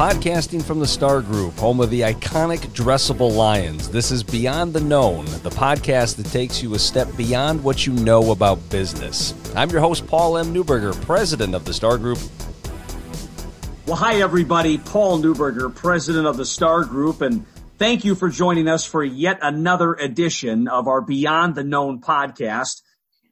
Podcasting from the Starr Group, home of the iconic dressable lions. This is Beyond the Known, the podcast that takes you a step beyond what you know about business. I'm your host, Paul M. Neuberger, president of the Starr Group. Well, hi, everybody. Paul Neuberger, president of the Starr Group, and thank you for joining us for yet another edition of our Beyond the Known podcast.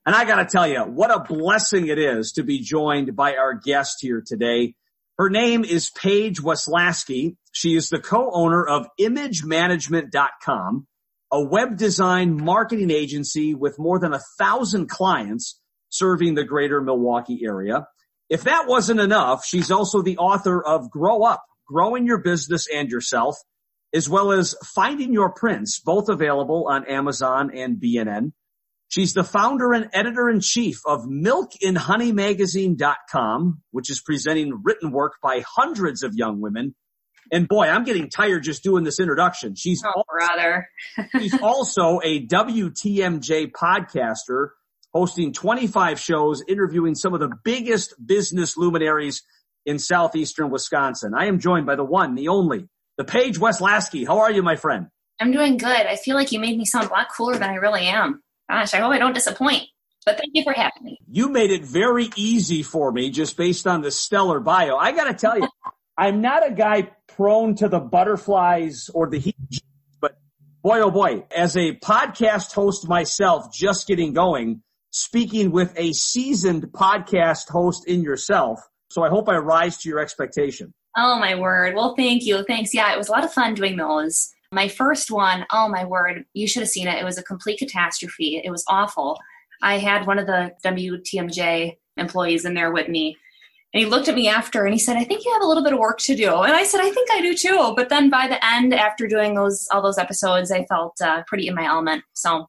And I got to tell you, what a blessing it is to be joined by our guest here today. Her name is Paige Weslasky. She is the co-owner of imagemanagement.com, a web design marketing agency with more than a thousand clients serving the greater Milwaukee area. If that wasn't enough, she's also the author of Grow Up, Growing Your Business and Yourself, as well as Finding Your Prince, both available on Amazon and BNN. She's the founder and editor in chief of milkandhoneymagazine.com, which is presenting written work by hundreds of young women. And boy, I'm getting tired just doing this introduction. She's oh, brother. she's also a WTMJ podcaster, hosting 25 shows, interviewing some of the biggest business luminaries in southeastern Wisconsin. I am joined by the one, the only, the Paige Weslasky. How are you, my friend? I'm doing good. I feel like you made me sound a lot cooler than I really am. Gosh, I hope I don't disappoint. But thank you for having me. You made it very easy for me just based on the stellar bio. I got to tell you, I'm not a guy prone to the butterflies or the heat, but boy, oh boy, as a podcast host myself, just getting going, speaking with a seasoned podcast host in yourself. So I hope I rise to your expectation. Oh my word. Well, thank you. Thanks. Yeah, it was a lot of fun doing those. My first one, oh my word, you should have seen it. It was a complete catastrophe. It was awful. I had one of the WTMJ employees in there with me. And he looked at me after and he said, I think you have a little bit of work to do. And I said, I think I do too. But then by the end, after doing those all those episodes, I felt uh, pretty in my element. So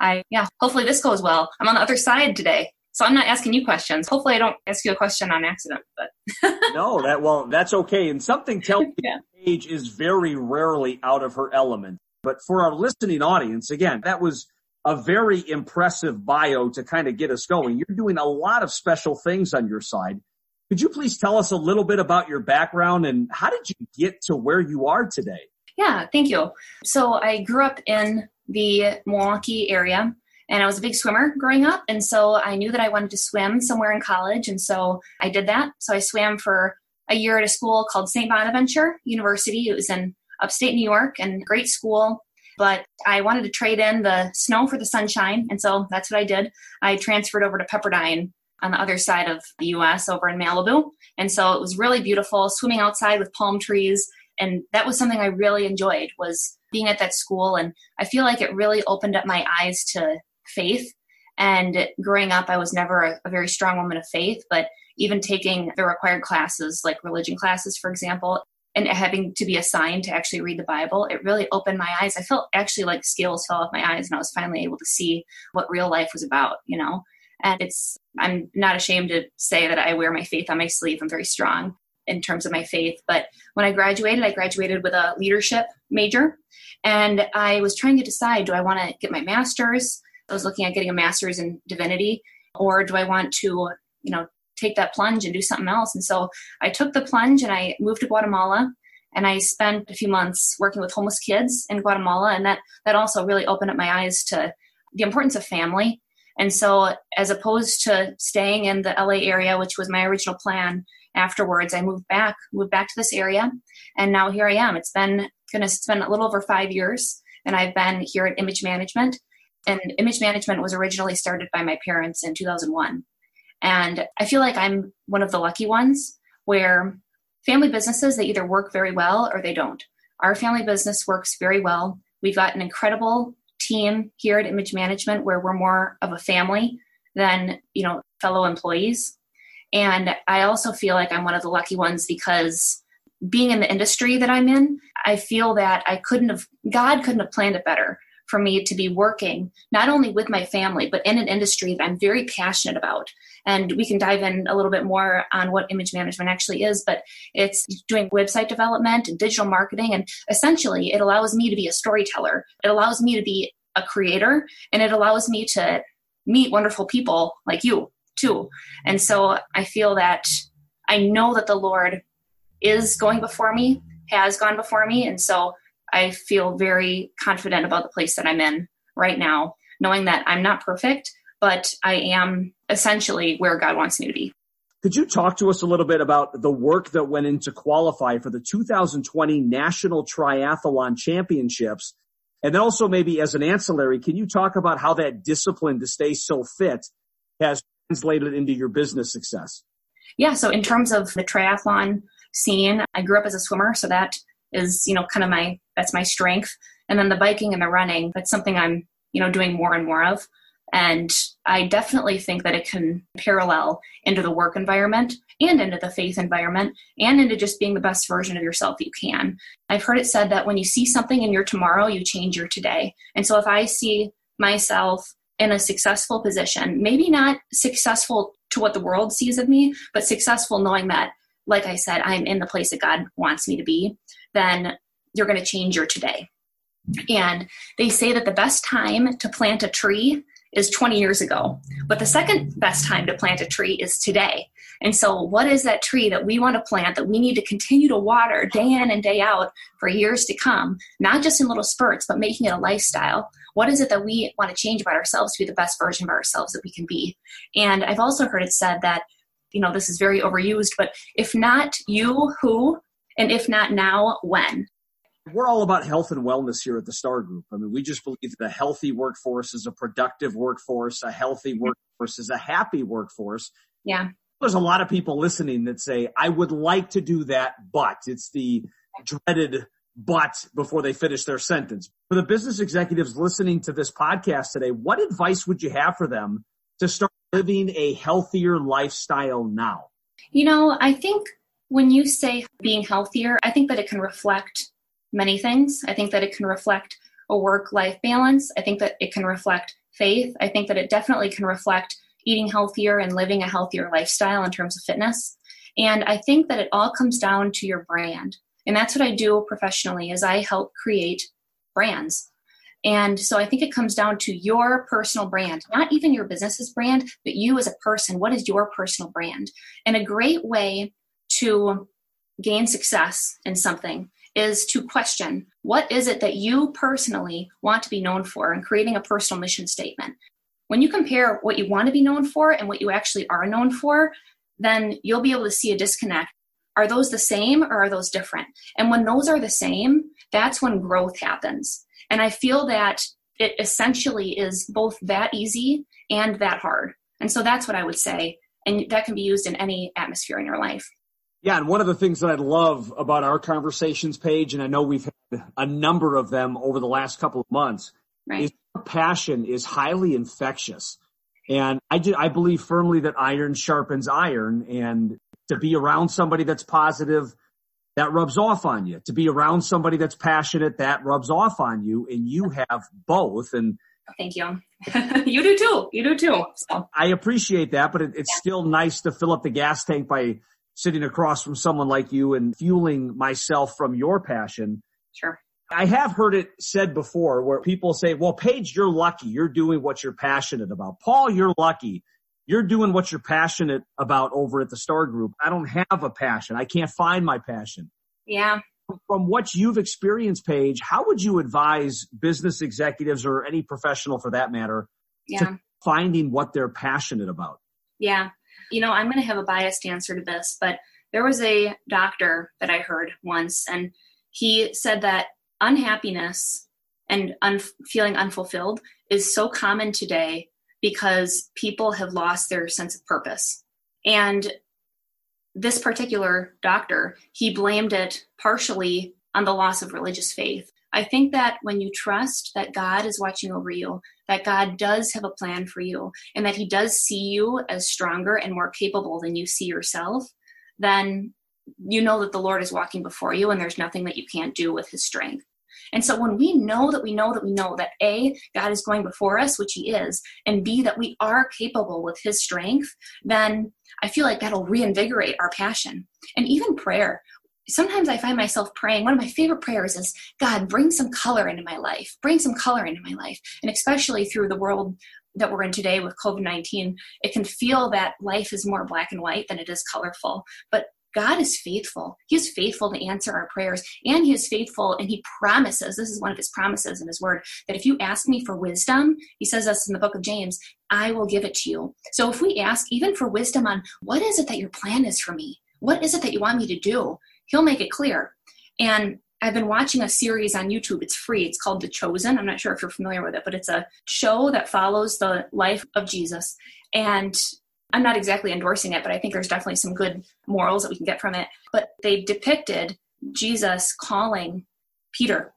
I, yeah, hopefully this goes well. I'm on the other side today. So I'm not asking you questions. Hopefully I don't ask you a question on accident, but No, that well, that's okay. And something tells me yeah. Paige is very rarely out of her element. But for our listening audience, again, that was a very impressive bio to kind of get us going. You're doing a lot of special things on your side. Could you please tell us a little bit about your background and how did you get to where you are today? Yeah, thank you. So I grew up in the Milwaukee area and I was a big swimmer growing up. And so I knew that I wanted to swim somewhere in college. And so I did that. So I swam for a year at a school called St. Bonaventure University. It was in upstate New York and great school. But I wanted to trade in the snow for the sunshine. And so that's what I did. I transferred over to Pepperdine on the other side of the US over in Malibu. And so it was really beautiful swimming outside with palm trees. And that was something I really enjoyed was being at that school. And I feel like it really opened up my eyes to faith. And growing up, I was never a, a very strong woman of faith, but even taking the required classes, like religion classes, for example, and having to be assigned to actually read the Bible, it really opened my eyes. I felt actually like scales fell off my eyes, and I was finally able to see what real life was about, you know. And it's, I'm not ashamed to say that I wear my faith on my sleeve. I'm very strong in terms of my faith. But when I graduated, I graduated with a leadership major, and I was trying to decide do I want to get my master's? I was looking at getting a master's in divinity, or do I want to, you know, take that plunge and do something else? And so I took the plunge and I moved to Guatemala and I spent a few months working with homeless kids in Guatemala, and that that also really opened up my eyes to the importance of family. And so, as opposed to staying in the LA area, which was my original plan, afterwards I moved back, moved back to this area, and now here I am. It's been gonna spend a little over five years, and I've been here at Image Management, and image management was originally started by my parents in 2001. And I feel like I'm one of the lucky ones where family businesses, they either work very well or they don't. Our family business works very well. We've got an incredible team here at Image Management where we're more of a family than, you know, fellow employees. And I also feel like I'm one of the lucky ones because being in the industry that I'm in, I feel that I couldn't have, God couldn't have planned it better for me to be working not only with my family, but in an industry that I'm very passionate about. And we can dive in a little bit more on what image management actually is, but it's doing website development and digital marketing. And essentially, it allows me to be a storyteller, it allows me to be a creator, and it allows me to meet wonderful people like you too. And so I feel that I know that the Lord is going before me, has gone before me. And so I feel very confident about the place that I'm in right now, knowing that I'm not perfect, but I am essentially where God wants me to be. Could you talk to us a little bit about the work that went into qualify for the 2020 National Triathlon Championships? And then also maybe as an ancillary, can you talk about how that discipline to stay so fit has translated into your business success? Yeah, so in terms of the triathlon scene, I grew up as a swimmer, so that is, you know, kind of my that's my strength. And then the biking and the running, that's something I'm, you know, doing more and more of. And I definitely think that it can parallel into the work environment and into the faith environment and into just being the best version of yourself you can. I've heard it said that when you see something in your tomorrow, you change your today. And so if I see myself in a successful position, maybe not successful to what the world sees of me, but successful knowing that, like I said, I'm in the place that God wants me to be, then you're going to change your today. And they say that the best time to plant a tree is 20 years ago. But the second best time to plant a tree is today. And so, what is that tree that we want to plant that we need to continue to water day in and day out for years to come, not just in little spurts, but making it a lifestyle? What is it that we want to change about ourselves to be the best version of ourselves that we can be? And I've also heard it said that, you know, this is very overused, but if not you, who? And if not now, when? we're all about health and wellness here at the Starr Group. I mean, we just believe that a healthy workforce is a productive workforce, a healthy workforce is a happy workforce. Yeah. There's a lot of people listening that say, I would like to do that, but it's the dreaded but before they finish their sentence. For the business executives listening to this podcast today, what advice would you have for them to start living a healthier lifestyle now? You know, I think when you say being healthier, I think that it can reflect many things. I think that it can reflect a work life balance. I think that it can reflect faith. I think that it definitely can reflect eating healthier and living a healthier lifestyle in terms of fitness. And I think that it all comes down to your brand. And that's what I do professionally is I help create brands. And so I think it comes down to your personal brand, not even your business's brand, but you as a person. What is your personal brand? And a great way to gain success in something is to question what is it that you personally want to be known for and creating a personal mission statement. When you compare what you want to be known for and what you actually are known for, then you'll be able to see a disconnect. Are those the same or are those different? And when those are the same, that's when growth happens. And I feel that it essentially is both that easy and that hard. And so that's what I would say. And that can be used in any atmosphere in your life. Yeah, and one of the things that I love about our conversations page, and I know we've had a number of them over the last couple of months, right. is passion is highly infectious. And I, do, I believe firmly that iron sharpens iron, and to be around somebody that's positive, that rubs off on you. To be around somebody that's passionate, that rubs off on you, and you have both. And thank you. you do too. You do too. So. I appreciate that, but it, it's yeah. still nice to fill up the gas tank by sitting across from someone like you and fueling myself from your passion. Sure. I have heard it said before where people say, well, Paige, you're lucky. You're doing what you're passionate about. Paul, you're lucky. You're doing what you're passionate about over at the Starr Group. I don't have a passion. I can't find my passion. Yeah. From what you've experienced, Paige, how would you advise business executives or any professional for that matter yeah. to finding what they're passionate about? Yeah you know, I'm going to have a biased answer to this, but there was a doctor that I heard once, and he said that unhappiness and un- feeling unfulfilled is so common today because people have lost their sense of purpose. And this particular doctor, he blamed it partially on the loss of religious faith. I think that when you trust that God is watching over you, that God does have a plan for you, and that He does see you as stronger and more capable than you see yourself, then you know that the Lord is walking before you and there's nothing that you can't do with His strength. And so when we know that we know that we know that A, God is going before us, which He is, and B, that we are capable with His strength, then I feel like that'll reinvigorate our passion. And even prayer sometimes I find myself praying. One of my favorite prayers is, God, bring some color into my life. Bring some color into my life. And especially through the world that we're in today with COVID 19, it can feel that life is more black and white than it is colorful. But God is faithful. He is faithful to answer our prayers, and He is faithful, and He promises this is one of His promises in His Word that if you ask me for wisdom, He says this in the book of James, I will give it to you. So if we ask even for wisdom on what is it that your plan is for me, what is it that you want me to do, He'll make it clear. And I've been watching a series on YouTube. It's free. It's called The Chosen. I'm not sure if you're familiar with it, but it's a show that follows the life of Jesus. And I'm not exactly endorsing it, but I think there's definitely some good morals that we can get from it. But they depicted Jesus calling Peter,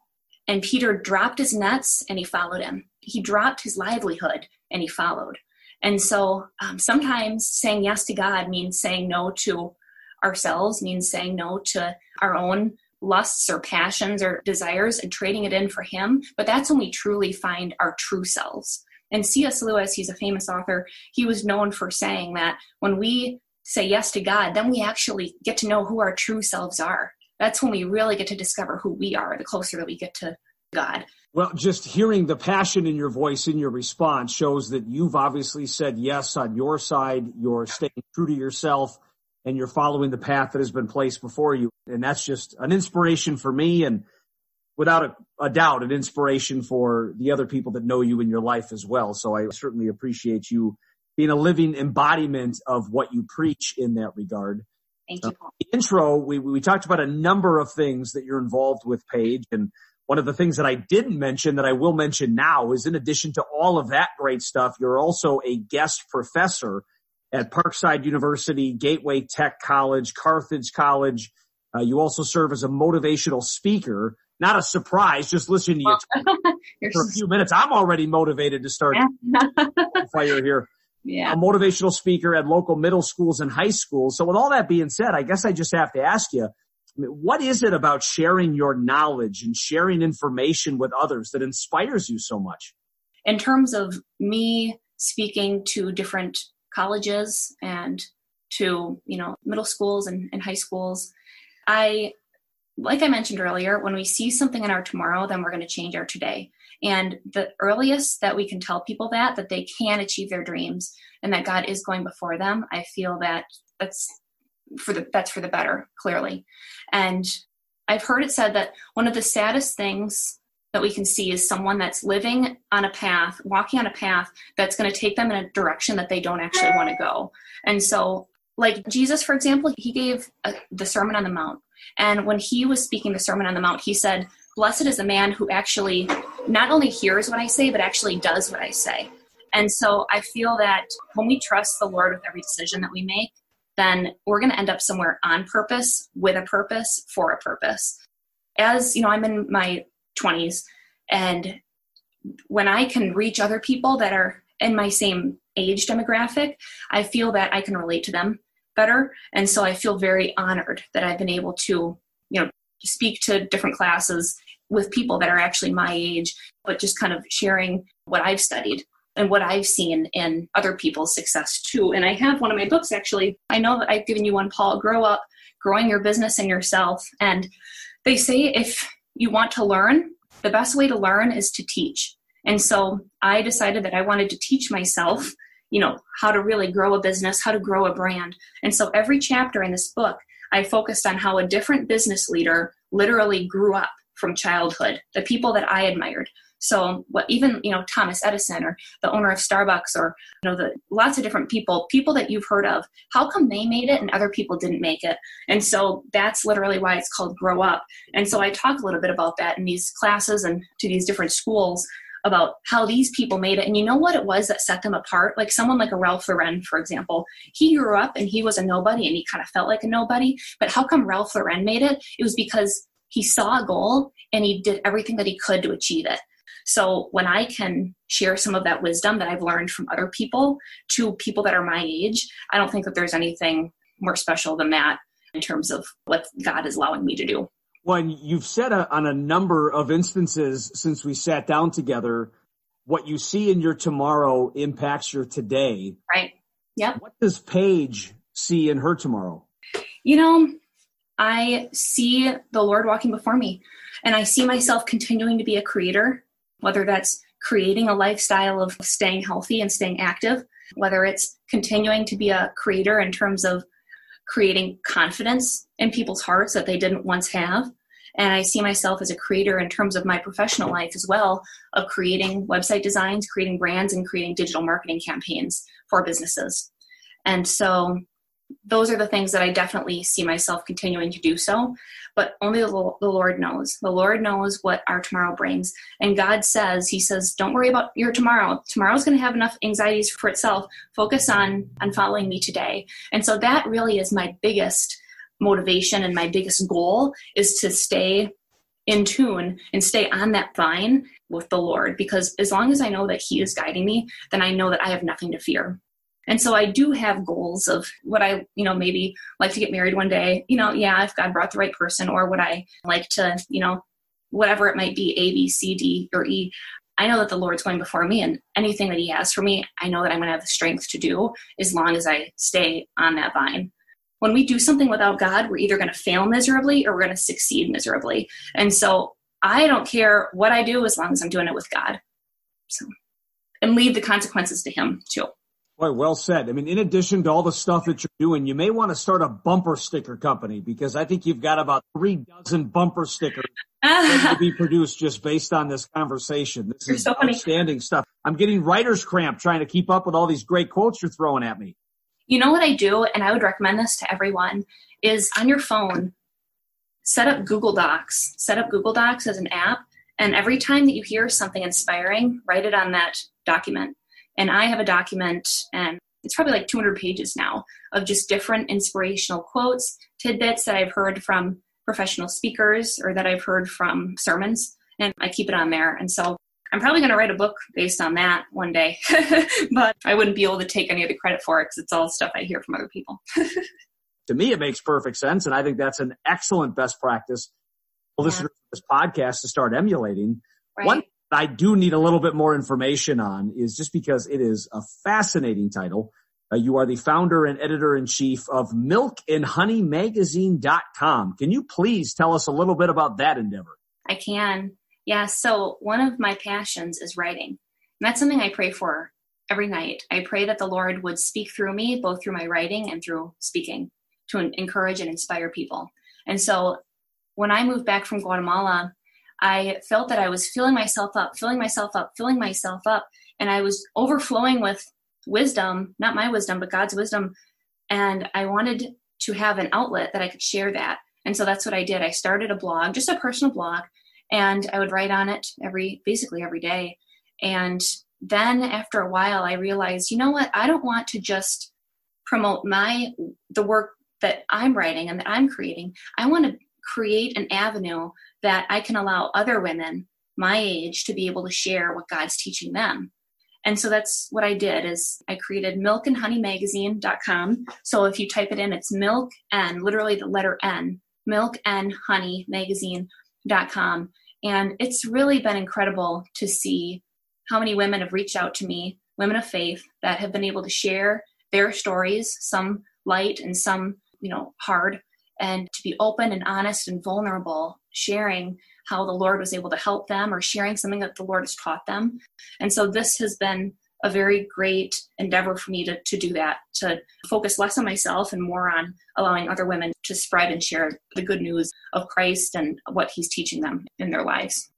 and Peter dropped his nets and he followed him. He dropped his livelihood and he followed. And so um, sometimes saying yes to God means saying no to ourselves, means saying no to our own lusts or passions or desires and trading it in for Him. But that's when we truly find our true selves. And C.S. Lewis, he's a famous author, he was known for saying that when we say yes to God, then we actually get to know who our true selves are. That's when we really get to discover who we are, the closer that we get to God. Well, just hearing the passion in your voice in your response shows that you've obviously said yes on your side. You're staying true to yourself and you're following the path that has been placed before you. And that's just an inspiration for me and without a, a, doubt, an inspiration for the other people that know you in your life as well. So I certainly appreciate you being a living embodiment of what you preach in that regard. Thank you. Uh, intro, we, we talked about a number of things that you're involved with, Paige. And one of the things that I didn't mention that I will mention now is in addition to all of that great stuff, you're also a guest professor at Parkside University, Gateway Tech College, Carthage College. Uh, you also serve as a motivational speaker not a surprise. Just listening to you for a few minutes, I'm already motivated to start fire here. Yeah. A motivational speaker at local middle schools and high schools. So with all that being said, I guess I just have to ask you, what is it about sharing your knowledge and sharing information with others that inspires you so much? In terms of me speaking to different colleges and to, you know, middle schools and, and high schools, I like I mentioned earlier, when we see something in our tomorrow, then we're going to change our today. And the earliest that we can tell people that, that they can achieve their dreams and that God is going before them, I feel that that's for the, that's for the better, clearly. And I've heard it said that one of the saddest things that we can see is someone that's living on a path, walking on a path that's going to take them in a direction that they don't actually want to go. And so, like Jesus, for example, he gave a, the Sermon on the Mount and when he was speaking the Sermon on the Mount, he said, Blessed is the man who actually not only hears what I say, but actually does what I say. And so I feel that when we trust the Lord with every decision that we make, then we're going to end up somewhere on purpose, with a purpose, for a purpose. As you know, I'm in my 20s, and when I can reach other people that are in my same age demographic, I feel that I can relate to them better. And so I feel very honored that I've been able to, you know, speak to different classes with people that are actually my age, but just kind of sharing what I've studied and what I've seen in other people's success too. And I have one of my books actually. I know that I've given you one, Paul, Grow Up, Growing Your Business and Yourself. And they say if you want to learn, the best way to learn is to teach. And so I decided that I wanted to teach myself you know how to really grow a business how to grow a brand and so every chapter in this book i focused on how a different business leader literally grew up from childhood the people that i admired so what even you know thomas edison or the owner of starbucks or you know the lots of different people people that you've heard of how come they made it and other people didn't make it and so that's literally why it's called grow up and so i talk a little bit about that in these classes and to these different schools about how these people made it. And you know what it was that set them apart? Like someone like a Ralph Lauren, for example. He grew up and he was a nobody and he kind of felt like a nobody. But how come Ralph Lauren made it? It was because he saw a goal and he did everything that he could to achieve it. So when I can share some of that wisdom that I've learned from other people to people that are my age, I don't think that there's anything more special than that in terms of what God is allowing me to do. When you've said a, on a number of instances since we sat down together, what you see in your tomorrow impacts your today. Right. Yep. What does Paige see in her tomorrow? You know, I see the Lord walking before me, and I see myself continuing to be a creator, whether that's creating a lifestyle of staying healthy and staying active, whether it's continuing to be a creator in terms of creating confidence in people's hearts that they didn't once have. And I see myself as a creator in terms of my professional life as well of creating website designs, creating brands, and creating digital marketing campaigns for businesses. And so those are the things that I definitely see myself continuing to do so. But only the, Lord knows. The Lord knows what our tomorrow brings. And God says, He says, don't worry about your tomorrow. Tomorrow's going to have enough anxieties for itself. Focus on, on following me today. And so that really is my biggest motivation and my biggest goal is to stay in tune and stay on that vine with the Lord because as long as I know that He is guiding me, then I know that I have nothing to fear. And so I do have goals of what I, you know, maybe like to get married one day. You know, yeah, if God brought the right person, or would I like to, you know, whatever it might be, A, B, C, D, or E. I know that the Lord's going before me, and anything that He has for me, I know that I'm going to have the strength to do as long as I stay on that vine. When we do something without God, we're either going to fail miserably or we're going to succeed miserably. And so I don't care what I do as long as I'm doing it with God. So, and leave the consequences to Him too. Boy, well said. I mean, in addition to all the stuff that you're doing, you may want to start a bumper sticker company because I think you've got about three dozen bumper stickers to be produced just based on this conversation. This is so outstanding stuff. I'm getting writer's cramp trying to keep up with all these great quotes you're throwing at me. You know what I do, and I would recommend this to everyone, is on your phone, set up Google Docs. Set up Google Docs as an app, and every time that you hear something inspiring, write it on that document and I have a document, and it's probably like 200 pages now of just different inspirational quotes, tidbits that I've heard from professional speakers or that I've heard from sermons, and I keep it on there. And so I'm probably going to write a book based on that one day, but I wouldn't be able to take any of the credit for it because it's all stuff I hear from other people. to me, it makes perfect sense, and I think that's an excellent best practice for yeah. listeners to this podcast to start emulating. Right. One I do need a little bit more information on is just because it is a fascinating title. Uh, you are the founder and editor in chief of milkandhoneymagazine.com. Can you please tell us a little bit about that endeavor? I can. Yeah. So one of my passions is writing. And that's something I pray for every night. I pray that the Lord would speak through me, both through my writing and through speaking to encourage and inspire people. And so when I moved back from Guatemala, I felt that I was filling myself up, filling myself up, filling myself up, and I was overflowing with wisdom, not my wisdom, but God's wisdom. And I wanted to have an outlet that I could share that. And so that's what I did. I started a blog, just a personal blog, and I would write on it every, basically every day. And then after a while, I realized, you know what? I don't want to just promote my, the work that I'm writing and that I'm creating. I want to create an avenue that I can allow other women my age to be able to share what God's teaching them. And so that's what I did is I created milkandhoneymagazine.com. So if you type it in, it's milk and literally the letter N, milk and honey magazine.com. And it's really been incredible to see how many women have reached out to me, women of faith that have been able to share their stories, some light and some, you know, hard, and to be open and honest and vulnerable, sharing how the Lord was able to help them or sharing something that the Lord has taught them. And so this has been a very great endeavor for me to, to do that, to focus less on myself and more on allowing other women to spread and share the good news of Christ and what he's teaching them in their lives.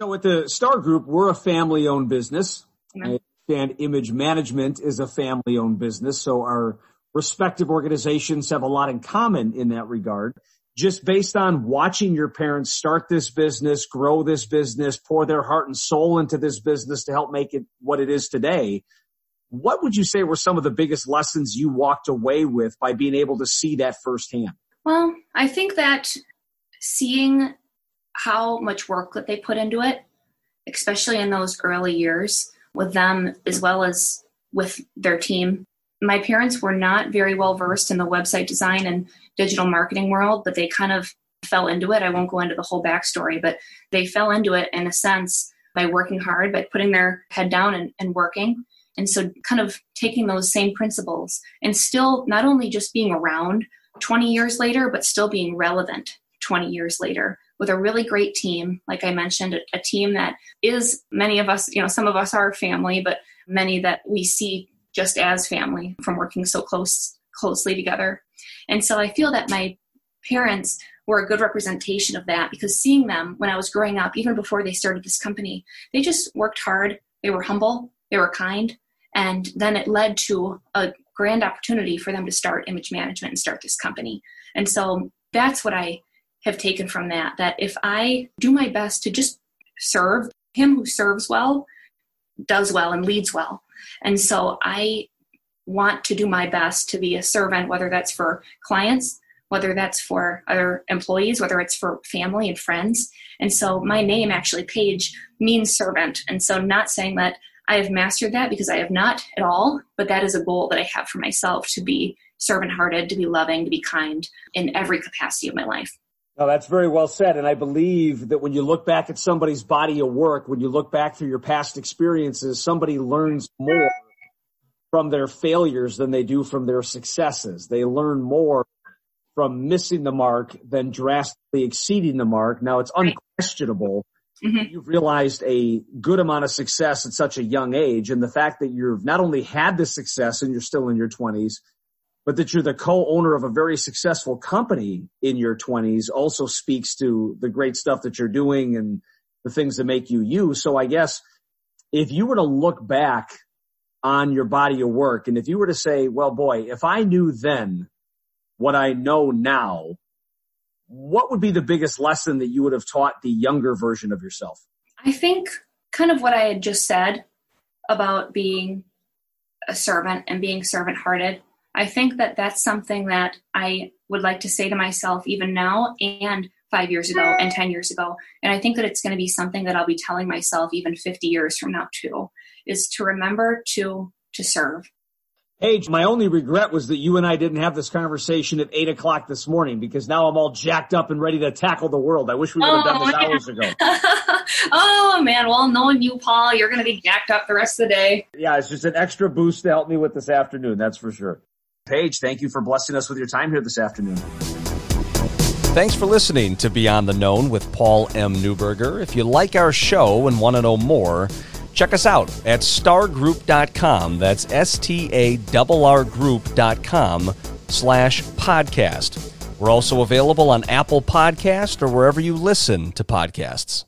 So at the Starr Group, we're a family owned business. And image management is a family owned business. So our respective organizations have a lot in common in that regard. Just based on watching your parents start this business, grow this business, pour their heart and soul into this business to help make it what it is today. What would you say were some of the biggest lessons you walked away with by being able to see that firsthand? Well, I think that seeing how much work that they put into it, especially in those early years with them as well as with their team, my parents were not very well versed in the website design and digital marketing world, but they kind of fell into it. I won't go into the whole backstory, but they fell into it in a sense by working hard, by putting their head down and, and working. And so, kind of taking those same principles and still not only just being around 20 years later, but still being relevant 20 years later with a really great team. Like I mentioned, a, a team that is many of us, you know, some of us are family, but many that we see just as family from working so close closely together. And so I feel that my parents were a good representation of that because seeing them when I was growing up, even before they started this company, they just worked hard, they were humble, they were kind, and then it led to a grand opportunity for them to start image management and start this company. And so that's what I have taken from that that if I do my best to just serve, him who serves well does well and leads well. And so I want to do my best to be a servant, whether that's for clients, whether that's for other employees, whether it's for family and friends. And so my name actually, Paige, means servant. And so not saying that I have mastered that because I have not at all, but that is a goal that I have for myself to be servant hearted, to be loving, to be kind in every capacity of my life. No, that's very well said. And I believe that when you look back at somebody's body of work, when you look back through your past experiences, somebody learns more from their failures than they do from their successes. They learn more from missing the mark than drastically exceeding the mark. Now it's unquestionable. Mm-hmm. You've realized a good amount of success at such a young age. And the fact that you've not only had the success and you're still in your twenties, but that you're the co-owner of a very successful company in your twenties also speaks to the great stuff that you're doing and the things that make you you. So I guess if you were to look back on your body of work. And if you were to say, well, boy, if I knew then what I know now, what would be the biggest lesson that you would have taught the younger version of yourself? I think kind of what I had just said about being a servant and being servant hearted. I think that that's something that I would like to say to myself even now and five years ago and 10 years ago. And I think that it's going to be something that I'll be telling myself even 50 years from now too, is to remember to, to serve. Paige, my only regret was that you and I didn't have this conversation at eight o'clock this morning because now I'm all jacked up and ready to tackle the world. I wish we would have oh, done this yeah. hours ago. oh man, well, knowing you, Paul, you're going to be jacked up the rest of the day. Yeah, it's just an extra boost to help me with this afternoon. That's for sure. Paige, thank you for blessing us with your time here this afternoon. Thanks for listening to Beyond the Known with Paul M. Neuberger. If you like our show and want to know more, check us out at starrgroup.com. That's S-T-A-R-R group.com slash podcast. We're also available on Apple Podcast or wherever you listen to podcasts.